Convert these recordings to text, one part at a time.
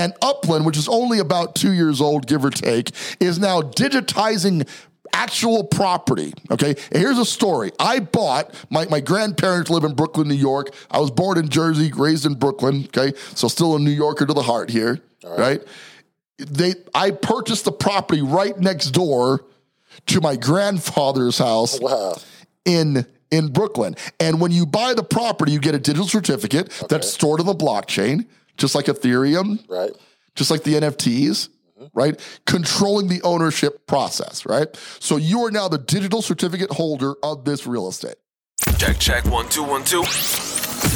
And Upland, which is only about two years old, give or take, is now digitizing actual property. Okay. And here's a story. I bought my, my grandparents live in Brooklyn, New York. I was born in Jersey, raised in Brooklyn. Okay. So still a New Yorker to the heart here. right? right? They I purchased the property right next door to my grandfather's house. Oh, wow. In in Brooklyn. And when you buy the property, you get a digital certificate okay. that's stored on the blockchain, just like Ethereum. Right. Just like the NFTs mm-hmm. right? Controlling the ownership process, right? So you are now the digital certificate holder of this real estate. Check, check, one, two, one, two.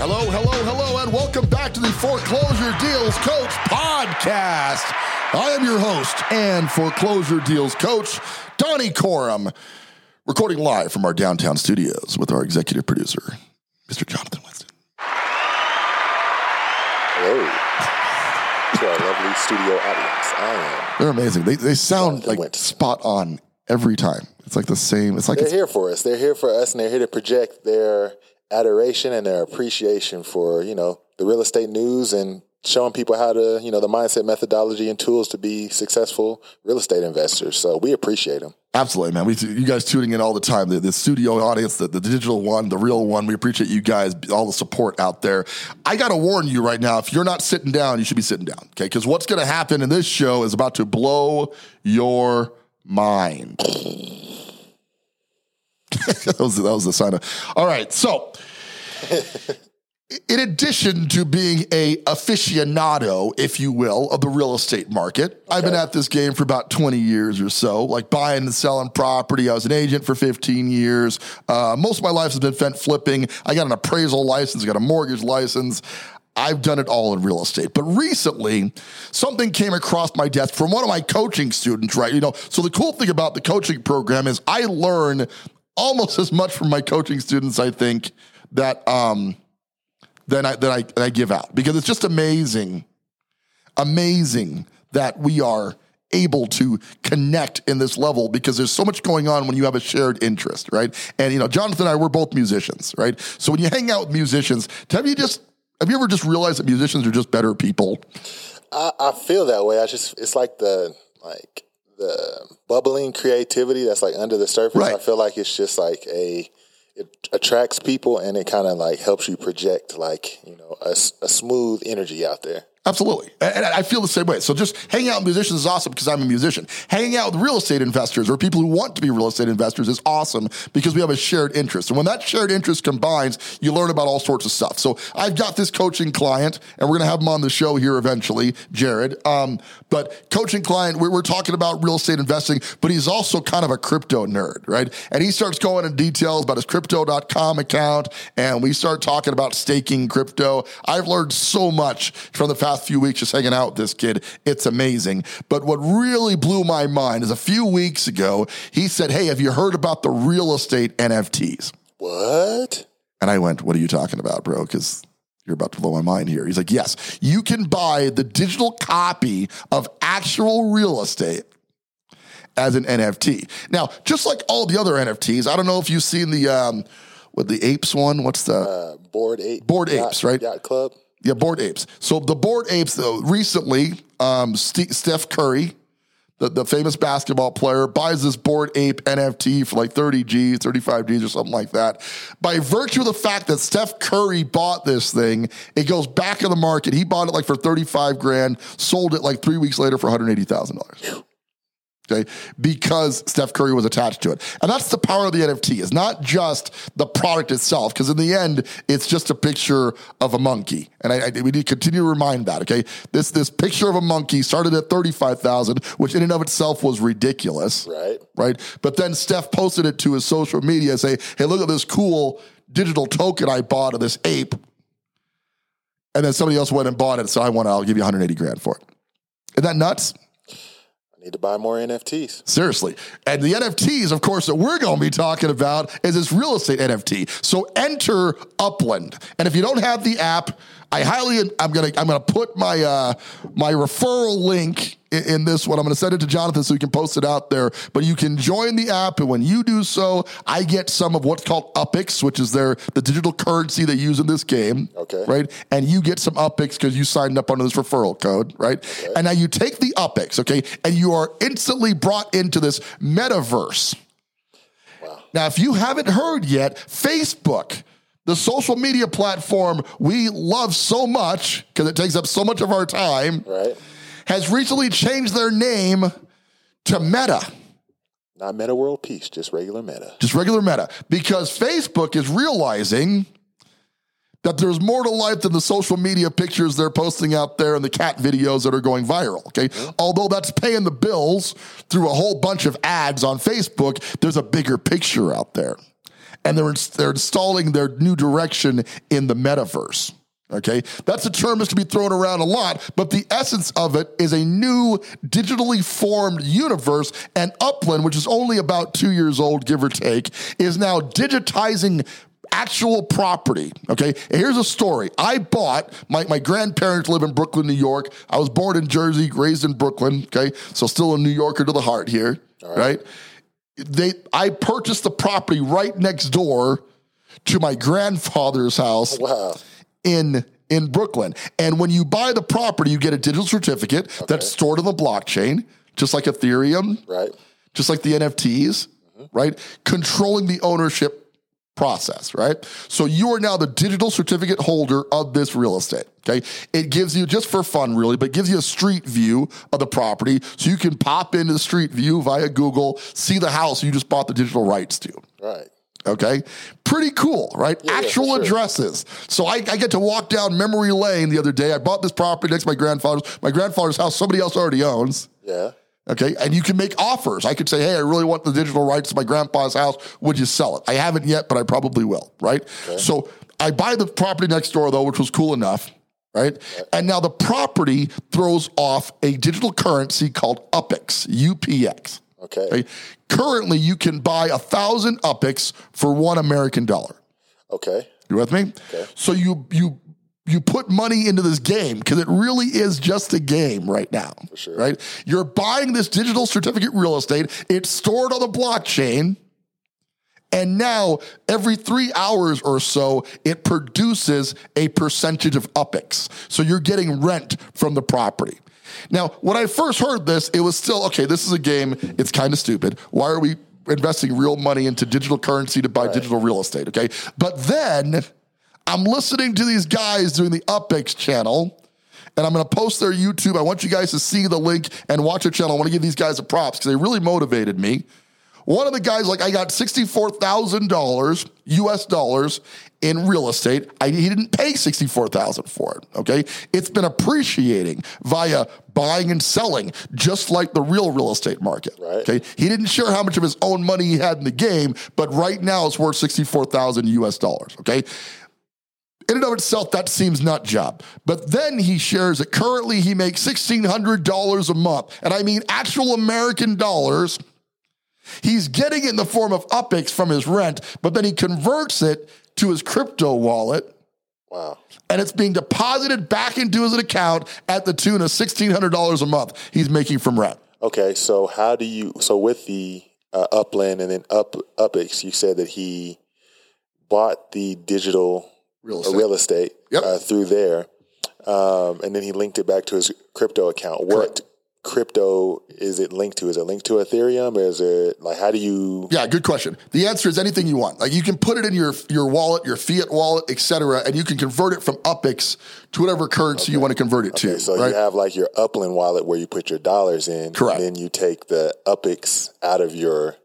Hello, hello, hello, and welcome back to the Foreclosure Deals Coach podcast. I am your host and Foreclosure Deals Coach, Donnie Corum, recording live from our downtown studios with our executive producer, Mr. Jonathan Winston. Hello to our lovely studio audience. I am. They're amazing. They, they sound like Winston. spot on every time. It's like the same. It's like they're it's, here for us. They're here for us, and they're here to project their adoration and their appreciation for you know the real estate news and showing people how to you know the mindset methodology and tools to be successful real estate investors. So we appreciate them absolutely man. We you guys tuning in all the time. The, the studio audience the, the digital one the real one we appreciate you guys all the support out there. I gotta warn you right now if you're not sitting down you should be sitting down okay? Because what's gonna happen in this show is about to blow your mind that was that was the sign of. All right, so. in addition to being a aficionado, if you will, of the real estate market, okay. I've been at this game for about 20 years or so, like buying and selling property. I was an agent for 15 years. Uh, most of my life has been spent flipping. I got an appraisal license, I got a mortgage license. I've done it all in real estate. But recently, something came across my desk from one of my coaching students, right? You know, so the cool thing about the coaching program is I learn almost as much from my coaching students, I think, that um, than I that I, that I give out because it's just amazing, amazing that we are able to connect in this level because there's so much going on when you have a shared interest, right? And you know, Jonathan and I, we're both musicians, right? So when you hang out with musicians, have you just have you ever just realized that musicians are just better people? I, I feel that way. I just it's like the like the bubbling creativity that's like under the surface. Right. I feel like it's just like a it attracts people and it kind of like helps you project like you know a, a smooth energy out there. Absolutely. And I feel the same way. So just hanging out with musicians is awesome because I'm a musician. Hanging out with real estate investors or people who want to be real estate investors is awesome because we have a shared interest. And when that shared interest combines, you learn about all sorts of stuff. So I've got this coaching client and we're going to have him on the show here eventually, Jared. Um, but coaching client, we're, we're talking about real estate investing, but he's also kind of a crypto nerd, right? And he starts going into details about his crypto.com account and we start talking about staking crypto. I've learned so much from the fact past few weeks just hanging out with this kid. It's amazing. But what really blew my mind is a few weeks ago, he said, Hey, have you heard about the real estate NFTs? What? And I went, What are you talking about, bro? Because you're about to blow my mind here. He's like, Yes, you can buy the digital copy of actual real estate as an NFT. Now, just like all the other NFTs, I don't know if you've seen the um, what the apes one. What's the uh, bored ape? Bored apes, right? Yacht club. Yeah, bored apes. So the bored apes, though, recently, um, St- Steph Curry, the, the famous basketball player, buys this bored ape NFT for like 30 G's, 35 G's, or something like that. By virtue of the fact that Steph Curry bought this thing, it goes back in the market. He bought it like for 35 grand, sold it like three weeks later for $180,000 okay? Because Steph Curry was attached to it. And that's the power of the NFT. It's not just the product itself, because in the end, it's just a picture of a monkey. And I, I, we need to continue to remind that, okay? This this picture of a monkey started at 35,000, which in and of itself was ridiculous. Right. Right? But then Steph posted it to his social media and say, hey, look at this cool digital token I bought of this ape. And then somebody else went and bought it. So I want to, I'll give you 180 grand for it. Isn't that nuts? Need to buy more NFTs. Seriously. And the NFTs, of course, that we're going to be talking about is this real estate NFT. So enter Upland. And if you don't have the app, I highly I'm gonna I'm gonna put my uh my referral link in, in this one. I'm gonna send it to Jonathan so he can post it out there. But you can join the app, and when you do so, I get some of what's called UPX, which is their the digital currency they use in this game. Okay. Right? And you get some UPX because you signed up under this referral code, right? Okay. And now you take the UPX, okay, and you are instantly brought into this metaverse. Wow. Now, if you haven't heard yet, Facebook the social media platform we love so much because it takes up so much of our time, right. has recently changed their name to Meta. Not Metta World Peace, just regular Meta. Just regular Meta. Because Facebook is realizing that there's more to life than the social media pictures they're posting out there and the cat videos that are going viral. Okay. Mm-hmm. Although that's paying the bills through a whole bunch of ads on Facebook, there's a bigger picture out there and they're, they're installing their new direction in the metaverse. Okay, that's a term that's to be thrown around a lot, but the essence of it is a new digitally formed universe. And Upland, which is only about two years old, give or take, is now digitizing actual property. Okay. And here's a story. I bought my, my grandparents live in Brooklyn, New York. I was born in Jersey, raised in Brooklyn. Okay. So still a New Yorker to the heart here. right? right? they I purchased the property right next door to my grandfather's house. Wow. In in Brooklyn. And when you buy the property, you get a digital certificate okay. that's stored on the blockchain, just like Ethereum. Right. Just like the NFTs, mm-hmm. right? Controlling the ownership process, right? So you are now the digital certificate holder of this real estate. Okay. It gives you just for fun, really, but gives you a street view of the property. So you can pop into the street view via Google, see the house you just bought the digital rights to. Right. Okay. Pretty cool, right? Yeah, Actual yeah, sure. addresses. So I, I, get to walk down memory lane the other day. I bought this property next to my grandfather's. My grandfather's house, somebody else already owns. Yeah. Okay. And you can make offers. I could say, hey, I really want the digital rights to my grandpa's house. Would you sell it? I haven't yet, but I probably will. Right. Okay. So I buy the property next door, though, which was cool enough. Right? right. And now the property throws off a digital currency called UPX, UPX. Okay. okay? Currently, you can buy a thousand UPX for one American dollar. Okay. You with me? Okay. So you you you put money into this game because it really is just a game right now. Sure. Right? You're buying this digital certificate real estate, it's stored on the blockchain. And now, every three hours or so, it produces a percentage of UPX. So you're getting rent from the property. Now, when I first heard this, it was still okay, this is a game. It's kind of stupid. Why are we investing real money into digital currency to buy right. digital real estate? Okay. But then I'm listening to these guys doing the UPX channel. And I'm going to post their YouTube. I want you guys to see the link and watch their channel. I want to give these guys a props because they really motivated me. One of the guys, like, I got $64,000 US dollars in real estate. I, he didn't pay 64000 for it, okay? It's been appreciating via buying and selling, just like the real real estate market, right. okay? He didn't share how much of his own money he had in the game, but right now it's worth 64000 US dollars, okay? In and of itself, that seems nut job. But then he shares that currently he makes $1,600 a month. And I mean actual American dollars. He's getting it in the form of UPX from his rent, but then he converts it to his crypto wallet. Wow. And it's being deposited back into his account at the tune of $1,600 a month he's making from rent. Okay. So, how do you, so with the uh, Upland and then Up UPX, you said that he bought the digital real estate, real estate yep. uh, through there. Um, and then he linked it back to his crypto account. What Correct. crypto is it linked to? Is it linked to Ethereum? Is it like how do you? Yeah, good question. The answer is anything you want. Like you can put it in your your wallet, your fiat wallet, etc., and you can convert it from UPX to whatever currency okay. you want to convert it okay, to. So right? you have like your Upland wallet where you put your dollars in, Correct. And then you take the UPX out of your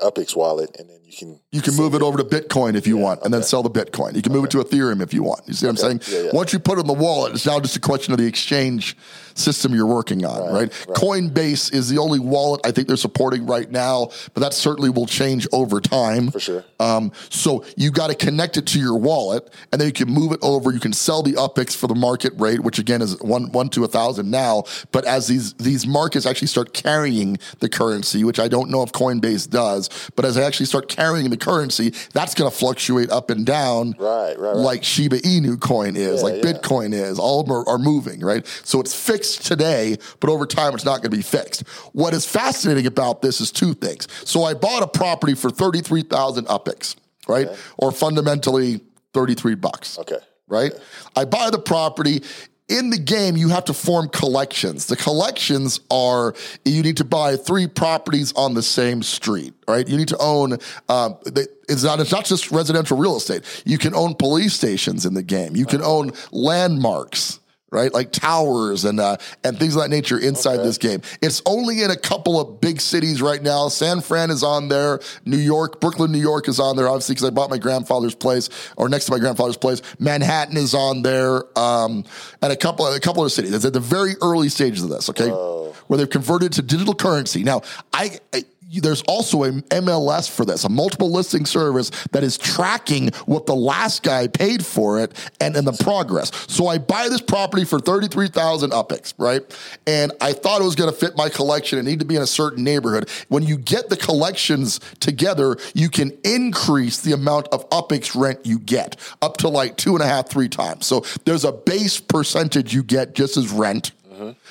UPX wallet, and then you can you can move it over to Bitcoin if you yeah, want, and okay. then sell the Bitcoin. You can move it to Ethereum if you want. You see what okay. I'm saying? Yeah, yeah. Once you put it in the wallet, it's now just a question of the exchange system you're working on, right, right? right? Coinbase is the only wallet I think they're supporting right now, but that certainly will change over time. For sure. Um, so you got to connect it to your wallet, and then you can move it over. You can sell the UPX for the market rate, which again is one one to a thousand now. But as these these markets actually start carrying the currency, which I don't know if Coinbase does, but as they actually start carrying the currency, that's going to fluctuate up and down, right, right, right. like Shiba Inu coin is, yeah, like yeah. Bitcoin is. All of them are, are moving, right? So it's fixed today, but over time it's not going to be fixed. What is fascinating about this is two things. So I bought a property for 33,000 UPX, right? Okay. Or fundamentally 33 bucks. Okay. Right? Okay. I buy the property in the game, you have to form collections. The collections are you need to buy three properties on the same street, right? You need to own. Um, it's not. It's not just residential real estate. You can own police stations in the game. You can own landmarks right? Like towers and uh, and things of that nature inside okay. this game. It's only in a couple of big cities right now. San Fran is on there. New York, Brooklyn, New York is on there, obviously, because I bought my grandfather's place or next to my grandfather's place. Manhattan is on there, um, and a couple a couple of cities. It's at the very early stages of this. Okay, Whoa. where they've converted to digital currency. Now, I, I there's also a MLS for this, a multiple listing service that is tracking what the last guy paid for it and in the progress. So I buy this property for 33,000 UPX, right? And I thought it was going to fit my collection. It needed to be in a certain neighborhood. When you get the collections together, you can increase the amount of UPX rent you get up to like two and a half, three times. So there's a base percentage you get just as rent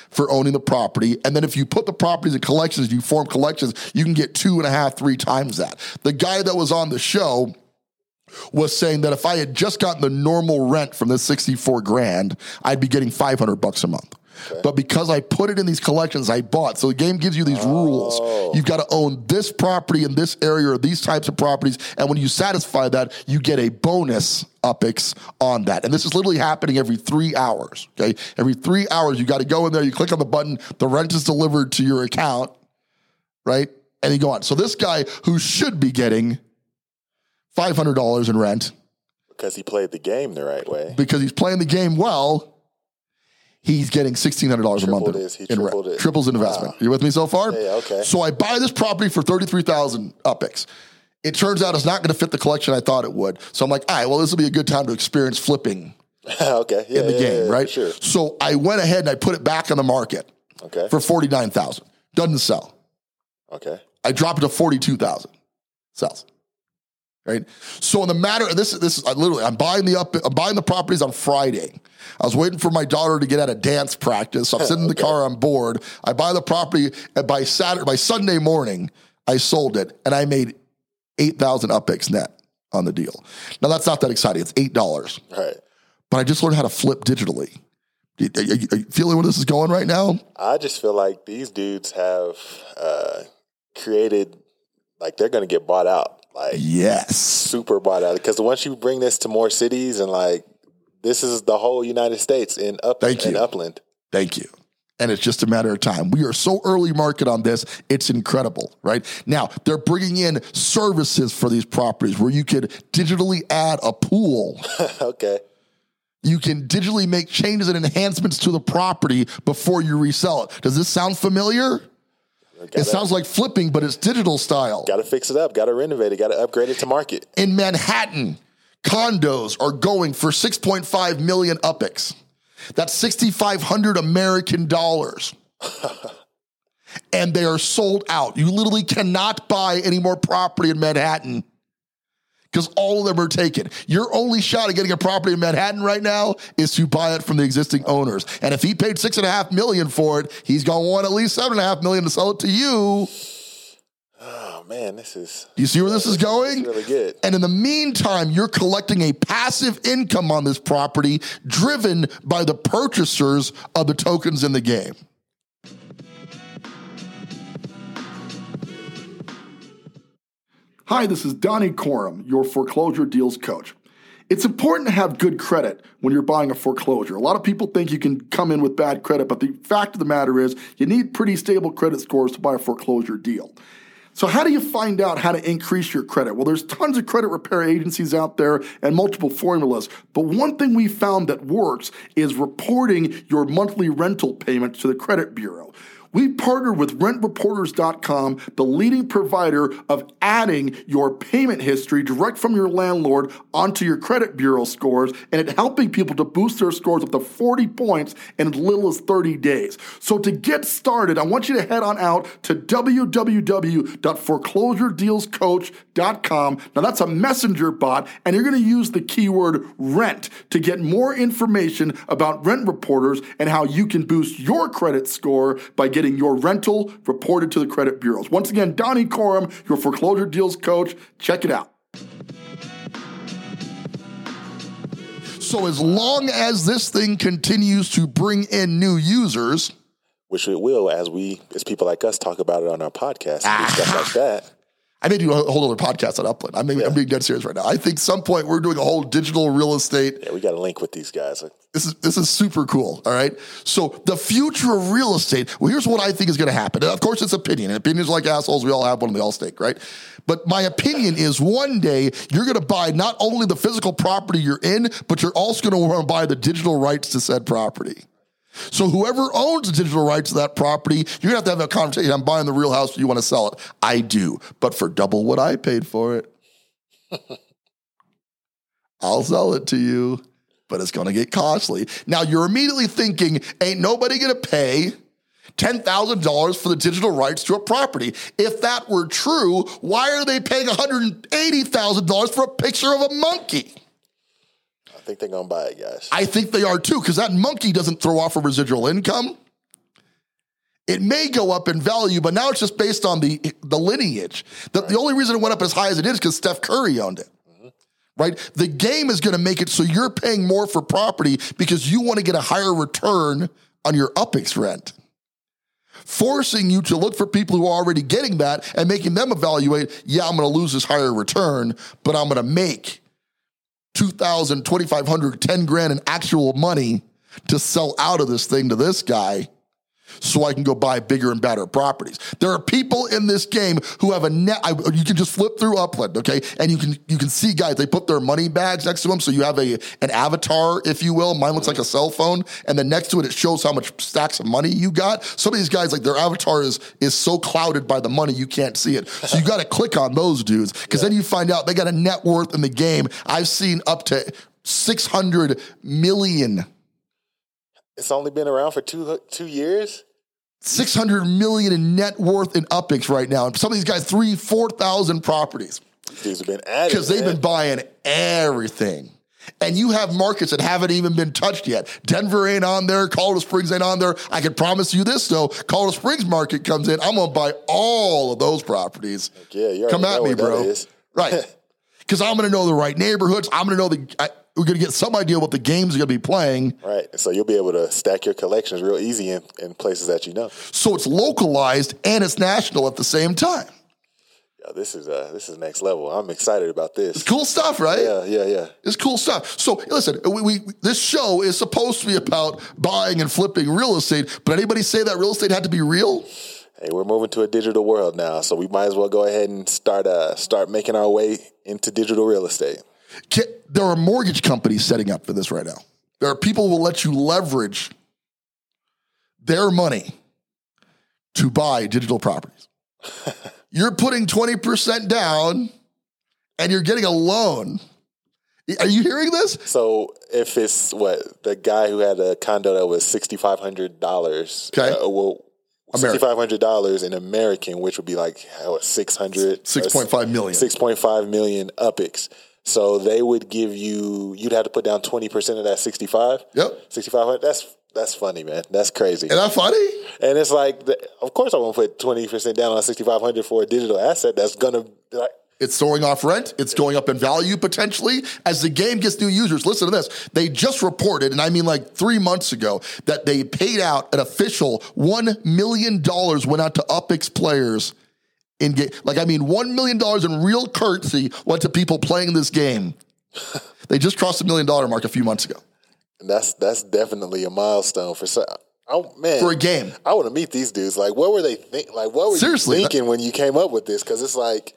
for owning the property. And then if you put the properties in collections, you form collections, you can get two and a half, three times that. The guy that was on the show was saying that if I had just gotten the normal rent from this 64 grand, I'd be getting 500 bucks a month. Okay. But because I put it in these collections I bought, so the game gives you these oh. rules. You've got to own this property in this area or these types of properties. And when you satisfy that, you get a bonus UPX on that. And this is literally happening every three hours. Okay. Every three hours, you got to go in there, you click on the button, the rent is delivered to your account, right? And you go on. So this guy who should be getting $500 in rent. Because he played the game the right way. Because he's playing the game well he's getting sixteen hundred dollars a month in, in rent. Triples in investment. Wow. You with me so far? Yeah, okay. So I buy this property for thirty three thousand UPX. It turns out it's not going to fit the collection I thought it would. So I'm like, all right, well, this will be a good time to experience flipping. okay. Yeah, in the yeah, game, right? Sure. So I went ahead and I put it back on the market. Okay. For forty nine thousand. Doesn't sell. Okay. I drop it to forty two thousand. Sells right? So in the matter, this this is literally, I'm buying the up, I'm buying the properties on Friday. I was waiting for my daughter to get out of dance practice. So I'm sitting in the car on board. I buy the property, and by Saturday, by Sunday morning, I sold it, and I made eight thousand UPX net on the deal. Now that's not that exciting. It's eight dollars, right? But I just learned how to flip digitally. Are you, are you feeling where this is going right now? I just feel like these dudes have uh, created, like they're going to get bought out like yes, super bought out. Because once you bring this to more cities and like this is the whole United States in up Thank you. in upland. Thank you. And it's just a matter of time. We are so early market on this. It's incredible, right? Now, they're bringing in services for these properties where you could digitally add a pool. okay. You can digitally make changes and enhancements to the property before you resell it. Does this sound familiar? Gotta, it sounds like flipping, but it's digital style. Got to fix it up. Got to renovate it. Got to upgrade it to market. In Manhattan, condos are going for 6.5 million UPX. That's 6,500 American dollars. and they are sold out. You literally cannot buy any more property in Manhattan because all of them are taken. Your only shot at getting a property in Manhattan right now is to buy it from the existing owners. And if he paid six and a half million for it, he's going to want at least seven and a half million to sell it to you. Oh man, this is. Do you see where this is going? really good. And in the meantime, you're collecting a passive income on this property driven by the purchasers of the tokens in the game. Hi, this is Donnie Corum, your foreclosure deals coach. It's important to have good credit when you're buying a foreclosure. A lot of people think you can come in with bad credit, but the fact of the matter is you need pretty stable credit scores to buy a foreclosure deal. So, how do you find out how to increase your credit? Well, there's tons of credit repair agencies out there and multiple formulas. But one thing we found that works is reporting your monthly rental payments to the credit bureau. We partnered with rentreporters.com, the leading provider of adding your payment history direct from your landlord onto your credit bureau scores and it helping people to boost their scores up to 40 points in as little as 30 days. So to get started, I want you to head on out to www.foreclosuredealscoach.com. Now that's a messenger bot and you're going to use the keyword rent to get more information about rent reporters and how you can boost your credit score by getting getting your rental reported to the credit bureaus. Once again, Donnie Corum, your foreclosure deals coach. Check it out. So, as long as this thing continues to bring in new users, which it will, as we, as people like us, talk about it on our podcast and stuff like that. I may do a whole other podcast on Upland. I'm, yeah. I'm being dead serious right now. I think some point we're doing a whole digital real estate. Yeah, we got a link with these guys. This is this is super cool. All right. So the future of real estate. Well, here's what I think is going to happen. And of course, it's opinion. And opinions like assholes. We all have one. They all stink, right? But my opinion is one day you're going to buy not only the physical property you're in, but you're also going to want to buy the digital rights to said property. So whoever owns the digital rights to that property, you're gonna have to have a conversation. I'm buying the real house. You want to sell it? I do, but for double what I paid for it, I'll sell it to you. But it's gonna get costly. Now you're immediately thinking, ain't nobody gonna pay. $10,000 for the digital rights to a property. If that were true, why are they paying $180,000 for a picture of a monkey? Think they're gonna buy it, guys. I think they are too, because that monkey doesn't throw off a residual income. It may go up in value, but now it's just based on the the lineage. The, right. the only reason it went up as high as it is because Steph Curry owned it. Mm-hmm. Right? The game is going to make it so you're paying more for property because you want to get a higher return on your UPX rent forcing you to look for people who are already getting that and making them evaluate, yeah, I'm going to lose this higher return, but I'm going to make 2,000, 2,500, 10 grand in actual money to sell out of this thing to this guy so I can go buy bigger and better properties. There are people in this game who have a net. I, you can just flip through Upland, okay, and you can you can see guys. They put their money bags next to them, so you have a an avatar, if you will. Mine looks like a cell phone, and then next to it, it shows how much stacks of money you got. Some of these guys, like their avatar is is so clouded by the money you can't see it. So you got to click on those dudes because yeah. then you find out they got a net worth in the game. I've seen up to six hundred million it's only been around for two two years. 600 million in net worth in UPX right now. And some of these guys, three, 4,000 properties. These have been added. Because they've been buying everything. And you have markets that haven't even been touched yet. Denver ain't on there. Colorado Springs ain't on there. I can promise you this though: Colorado Springs market comes in, I'm gonna buy all of those properties. Yeah, you come at me, bro. Right? Because I'm gonna know the right neighborhoods. I'm gonna know the. I, we're going to get some idea what the games are going to be playing. Right. So you'll be able to stack your collections real easy in, in places that you know. So it's localized and it's national at the same time. Yeah, this is uh, this is next level. I'm excited about this. It's cool stuff, right? Yeah, yeah, yeah. It's cool stuff. So listen, we, we this show is supposed to be about buying and flipping real estate, but anybody say that real estate had to be real? Hey, we're moving to a digital world now, so we might as well go ahead and start uh, start making our way into digital real estate. There are mortgage companies setting up for this right now. There are people who will let you leverage their money to buy digital properties. you're putting 20% down and you're getting a loan. Are you hearing this? So if it's what the guy who had a condo that was sixty five hundred dollars, okay, uh, well, sixty five hundred dollars in American, which would be like six hundred, six point five million, six point five million UPX. So they would give you, you'd have to put down 20% of that 65. Yep. 6,500. That's, that's funny, man. That's crazy. Is that funny? And it's like, of course I won't put 20% down on 6,500 for a digital asset that's going to, like, it's throwing off rent. It's going up in value potentially as the game gets new users. Listen to this. They just reported, and I mean like three months ago, that they paid out an official $1 million went out to UPX players in game. Like, I mean, $1 million in real currency went to people playing this game. they just crossed the million dollar mark a few months ago. That's that's definitely a milestone for some. Oh man, for a game. I want to meet these dudes. Like, what were they think? Like, what were Seriously, you thinking when you came up with this? Because it's like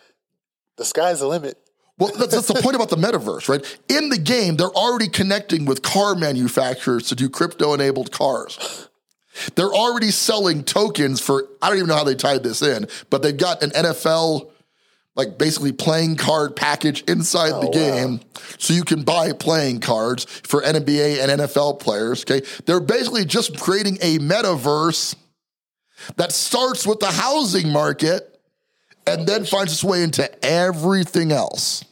the sky's the limit. Well, that's, that's the point about the metaverse, right? In the game, they're already connecting with car manufacturers to do crypto enabled cars. They're already selling tokens for, I don't even know how they tied this in, but they've got an NFL, like basically playing card package inside Oh, the wow. game. So you can buy playing cards for NBA and NFL players. Okay. They're basically just creating a metaverse that starts with the housing market and then finds its way into everything else.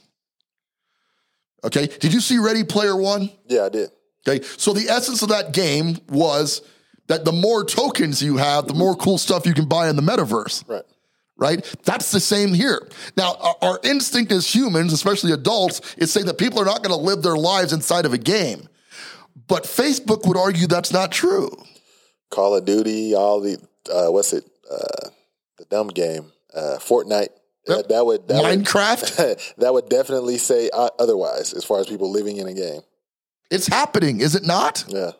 Okay. Did you see Ready Player One? Yeah, I did. Okay. So the essence of that game was that the more tokens you have, the more cool stuff you can buy in the metaverse. Right. Right? That's the same here. Now, our, instinct as humans, especially adults, is saying that people are not going to live their lives inside of a game. But Facebook would argue that's not true. Call of Duty, all the uh, what's it? Uh, the dumb game, uh, Fortnite. Yep. That, that would that Minecraft, Would, that would definitely say uh, otherwise as far as people living in a game. it's happening, is it not? Yeah.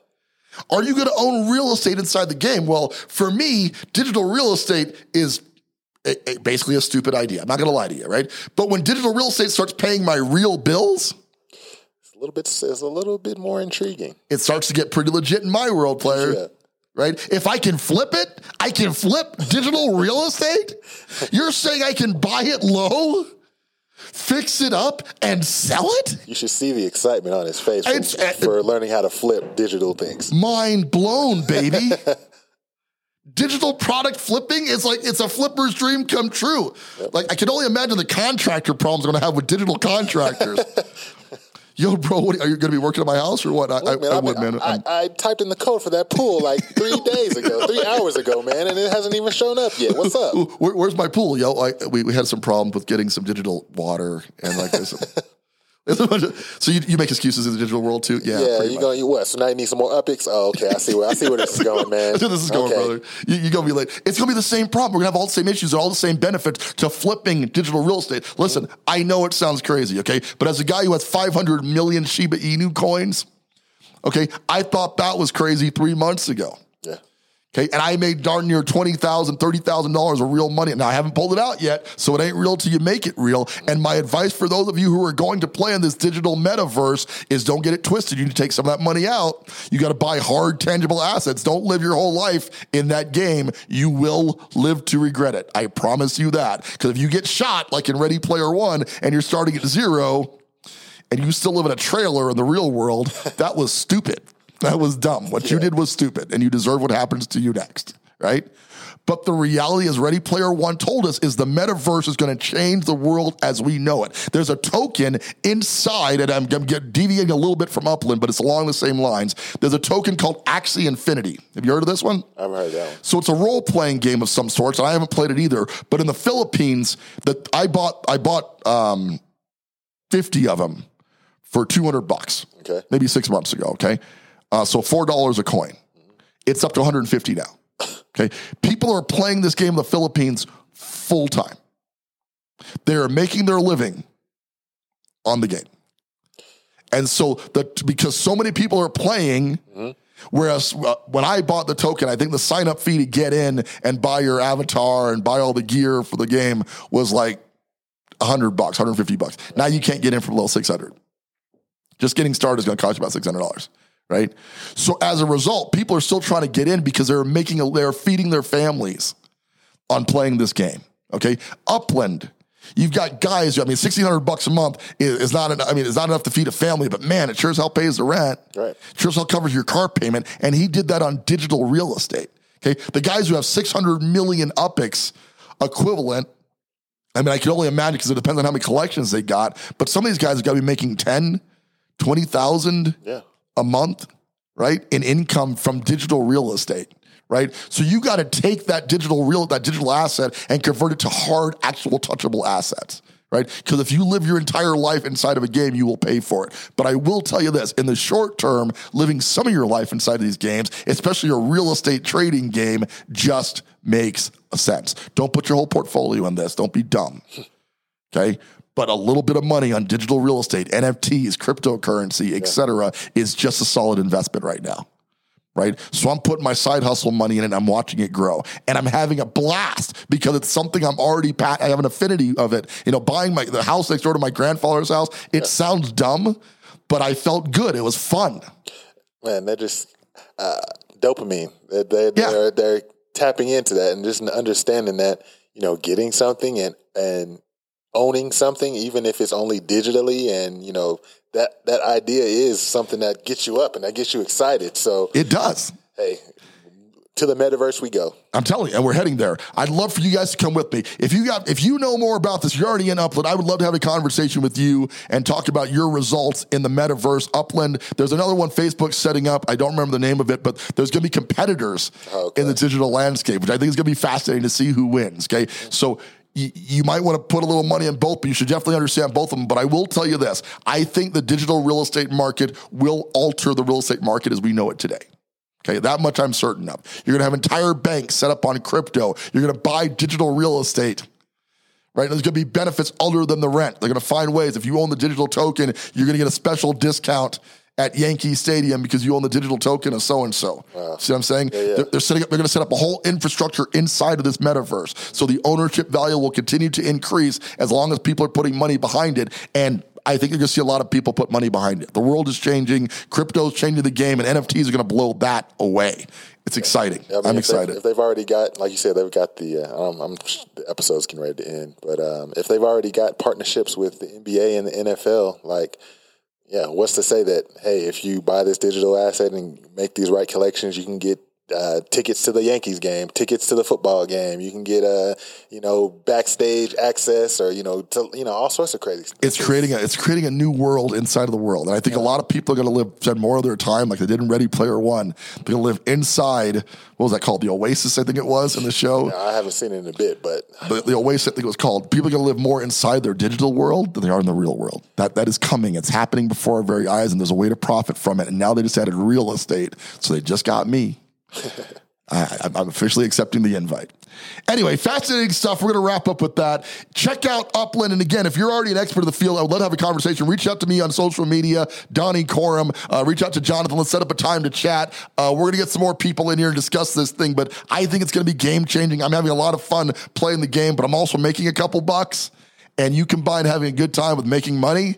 Are you going to own real estate inside the game? Well, for me, digital real estate is a- a- basically a stupid idea. I'm not going to lie to you, right? But when digital real estate starts paying my real bills, It's a little bit. It's a little bit more intriguing. it starts to get pretty legit in my world, player. Yeah. Right? If I can flip it, I can flip digital real estate. You're saying I can buy it low, fix it up, and sell it? You should see the excitement on his face for, uh, for learning how to flip digital things. Mind blown, baby. Digital product flipping is like it's a flipper's dream come true. Like I can only imagine the contractor problems I'm going to have with digital contractors. Yo, bro, what, are you going to be working at my house or what? I, Look, man, I, I would, man. I, I typed in the code for that pool like three days ago, three hours ago, man, and it hasn't even shown up yet. What's up? Where, where's my pool? Yo, I, we, we had some problems with getting some digital water and like there's of- so you, you make excuses in the digital world too? Yeah. Yeah, you going? You what? So now you need some more upics? Oh, okay. I see where I see where this is going, man. This is going, Okay. brother. You, you're gonna be like, it's gonna be the same problem. We're gonna have all the same issues and all the same benefits to flipping digital real estate. Listen, I know it sounds crazy, okay, but as a guy who has 500 million Shiba Inu coins, okay, I thought that was crazy three months ago. Okay, and I made darn near twenty thousand, thirty thousand dollars of real money. Now I haven't pulled it out yet, so it ain't real till you make it real. And my advice for those of you who are going to play in this digital metaverse is don't get it twisted. You need to take some of that money out. You got to buy hard, tangible assets. Don't live your whole life in that game. You will live to regret it. I promise you that. Because if you get shot like in Ready Player One and you're starting at zero, and you still live in a trailer in the real world, that was stupid. That was dumb. What you did was stupid, and you deserve what happens to you next, right? But the reality, as Ready Player One told us, is the metaverse is going to change the world as we know it. There's a token inside, and I'm, I'm deviating a little bit from Upland, but it's along the same lines. There's a token called Axie Infinity. Have you heard of this one? I haven't heard that one. So it's a role playing game of some sorts, and I haven't played it either. But in the Philippines, that I bought, I bought um, fifty of them for two hundred bucks. Okay. maybe six months ago. Okay, uh, so four dollars a coin. It's up to one hundred and fifty now. Okay, people are playing this game in the Philippines full time. They are making their living on the game. And so that because so many people are playing, whereas uh, when I bought the token, I think the sign up fee to get in and buy your avatar and buy all the gear for the game was like 100 bucks, 150 bucks. Now you can't get in for below 600. Just getting started is going to cost you about $600, right? So as a result, people are still trying to get in because they're making a, they're feeding their families on playing this game. Okay, Upland. You've got guys. I mean, sixteen hundred bucks a month is, is not. en- I mean, it's not enough to feed a family, but man, it sure as hell pays the rent. Right. Sure as hell covers your car payment, and he did that on digital real estate. Okay, the guys who have six hundred million upics equivalent. I mean, I can only imagine because it depends on how many collections they got. But some of these guys have got to be making 10, 20,000 Yeah. A month, right? In income from digital real estate, right? So you got to take that digital real that digital asset and convert it to hard, actual, touchable assets. Right? Because if you live your entire life inside of a game, you will pay for it. But I will tell you this in the short term, living some of your life inside of these games, especially a real estate trading game, just makes sense. Don't put your whole portfolio in this. Don't be dumb. Okay. But a little bit of money on digital real estate, NFTs, cryptocurrency, et cetera, is just a solid investment right now. right? So I'm putting my side hustle money in it and I'm watching it grow. And I'm having a blast because it's something I'm already, pat- I have an affinity of it. You know, buying my, the house next door to my grandfather's house, it yeah. sounds dumb, but I felt good. It was fun. Man, they're just uh, dopamine. They're, they're, yeah. they're, they're tapping into that and just understanding that, you know, getting something and, and owning something, even if it's only digitally and, you know, that that idea is something that gets you up and that gets you excited. So it does. Hey, to the metaverse we go. I'm telling you, and we're heading there. I'd love for you guys to come with me. If you got, if you know more about this, you're already in Upland. I would love to have a conversation with you and talk about your results in the metaverse. Upland. There's another one Facebook setting up. I don't remember the name of it, but there's going to be competitors okay. in the digital landscape, which I think is going to be fascinating to see who wins. Okay, so you, might want to put a little money in both, but you should definitely understand both of them. But I will tell you this I think the digital real estate market will alter the real estate market as we know it today. Okay, that much I'm certain of. You're going to have entire banks set up on crypto. You're going to buy digital real estate. Right? there's going to be benefits other than the rent. They're going to find ways. If you own the digital token, you're going to get a special discount at Yankee Stadium because you own the digital token of so and so. See what I'm saying? Yeah, yeah. They're, they're, setting up. They're going to set up a whole infrastructure inside of this metaverse, so the ownership value will continue to increase as long as people are putting money behind it. And I think you're going to see a lot of people put money behind it. The world is changing. Crypto is changing the game, and NFTs are going to blow that away. It's exciting. Yeah, I mean, if excited. They, if they've already got, like you said, they've got the. Uh, I'm, I'm, the episode's getting ready to end, but um, if they've already got partnerships with the NBA and the NFL, like yeah, what's to say that hey, if you buy this digital asset and make these right collections, you can get uh, tickets to the Yankees game, tickets to the football game. You can get a, uh, you know, backstage access or you know, to, you know, all sorts of crazy. Stuff. It's creating a it's creating a new world inside of the world, and I think yeah. a lot of people are going to live spend more of their time like they did in Ready Player One. They're going to live inside. What was that called? The Oasis, I think it was in the show. Yeah, I haven't seen it in a bit, but the, the Oasis, I think it was called. People are going to live more inside their digital world than they are in the real world. That that is coming. It's happening before our very eyes, and there's a way to profit from it. And now they just added real estate, so they just got me. I, am officially accepting the invite. Anyway, fascinating stuff. We're going to wrap up with that. Check out Upland. And again, if you're already an expert of the field, I would love to have a conversation. Reach out to me on social media, Donnie Corum. Uh, reach out to Jonathan. Let's set up a time to chat. Uh, we're going to get some more people in here and discuss this thing, but I think it's going to be game changing. I'm having a lot of fun playing the game, but I'm also making a couple bucks. And you combine having a good time with making money,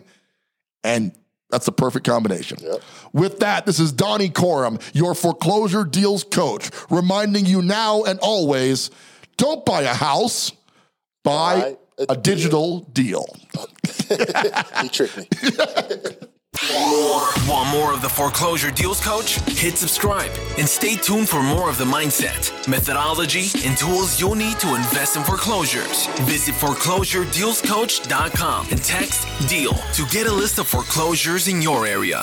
and that's the perfect combination. Yep. With that, this is Donnie Corum, your foreclosure deals coach, reminding you now and always don't buy a house, buy, buy a, a, digital deal. he tricked me. Want more of the Foreclosure Deals Coach? Hit subscribe and stay tuned for more of the mindset, methodology, and tools you'll need to invest in foreclosures. Visit foreclosuredealscoach.com and text DEAL to get a list of foreclosures in your area.